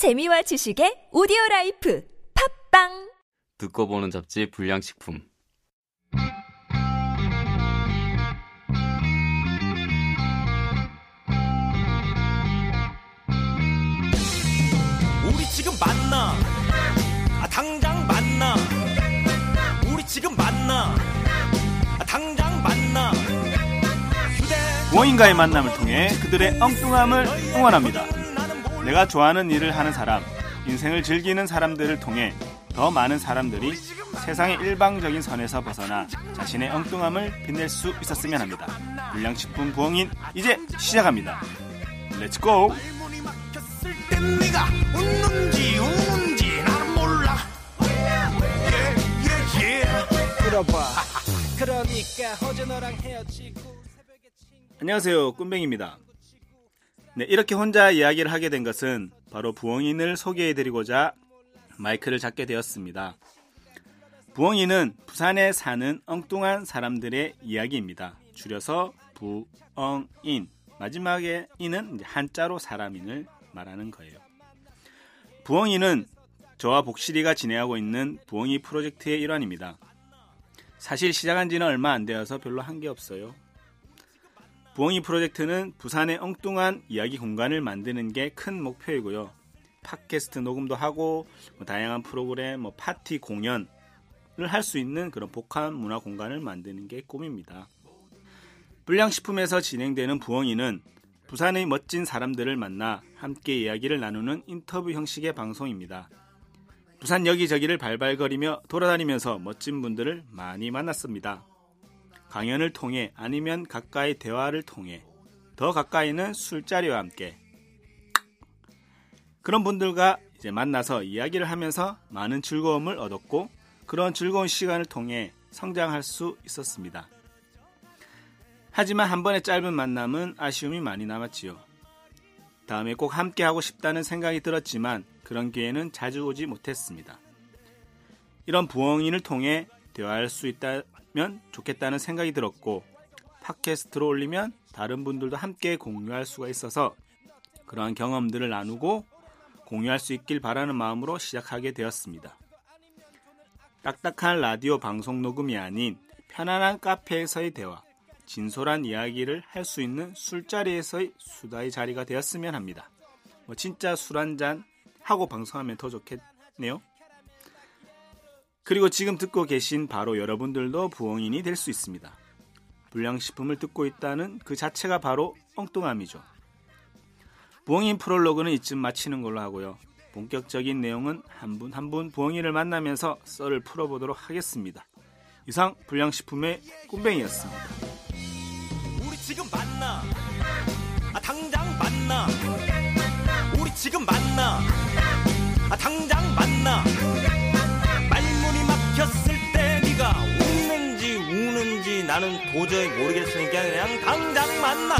재미와 지식의 오디오 라이프. 팟빵! 듣고 보는 잡지 불량식품. 우리 지금 만나. 아, 당장 만나. 우리 지금 만나. 아, 당장 만나. 무엇인가의 만남을 통해 그들의 엉뚱함을 응원합니다. 내가 좋아하는 일을 하는 사람, 인생을 즐기는 사람들을 통해 더 많은 사람들이 세상의 일방적인 선에서 벗어나 자신의 엉뚱함을 빛낼 수 있었으면 합니다. 불량식품 부엉인 이제 시작합니다. Let's go! 문이 막혔을 땐 네가 웃는지 우는지 난 몰라. 들어봐 그러니까 안녕하세요. 꿈뱅입니다. 네, 이렇게 혼자 이야기를 하게 된 것은 바로 부엉인을 소개해드리고자 마이크를 잡게 되었습니다. 부엉이는 부산에 사는 엉뚱한 사람들의 이야기입니다. 줄여서 부엉인. 마지막에 이제 한자로 사람인을 말하는 거예요. 부엉이는 저와 복실이가 진행하고 있는 부엉이 프로젝트의 일환입니다. 사실 시작한 지는 얼마 안 되어서 별로 한 게 없어요. 부엉이 프로젝트는 부산의 엉뚱한 이야기 공간을 만드는 게 큰 목표이고요. 팟캐스트 녹음도 하고 뭐 다양한 프로그램, 뭐 파티 공연을 할 수 있는 그런 복합 문화 공간을 만드는 게 꿈입니다. 불량식품에서 진행되는 부엉이는 부산의 멋진 사람들을 만나 함께 이야기를 나누는 인터뷰 형식의 방송입니다. 부산 여기저기를 발발거리며 돌아다니면서 멋진 분들을 많이 만났습니다. 강연을 통해 아니면 가까이 대화를 통해 더 가까이는 술자리와 함께 그런 분들과 이제 만나서 이야기를 하면서 많은 즐거움을 얻었고 그런 즐거운 시간을 통해 성장할 수 있었습니다. 하지만 한 번의 짧은 만남은 아쉬움이 많이 남았지요. 다음에 꼭 함께 하고 싶다는 생각이 들었지만 그런 기회는 자주 오지 못했습니다. 이런 부엉인을 통해 대화할 수 있다면 좋겠다는 생각이 들었고 팟캐스트로 올리면 다른 분들도 함께 공유할 수가 있어서 그러한 경험들을 나누고 공유할 수 있길 바라는 마음으로 시작하게 되었습니다. 딱딱한 라디오 방송 녹음이 아닌 편안한 카페에서의 대화, 진솔한 이야기를 할 수 있는 술자리에서의 수다의 자리가 되었으면 합니다. 뭐 진짜 술 한 잔 하고 방송하면 더 좋겠네요. 그리고 지금 듣고 계신 바로 여러분들도 부엉인이 될 수 있습니다. 불량식품을 듣고 있다는 그 자체가 바로 엉뚱함이죠. 부엉인 프롤로그는 이쯤 마치는 걸로 하고요. 본격적인 내용은 한 분 한분 부엉이를 만나면서 썰을 풀어보도록 하겠습니다. 이상 불량식품의 꿈뱅이였습니다. 우리 지금 만나 아, 당장 만나 우리 지금 만나 아, 당장 도저히 모르겠으니까 그냥 당장 만나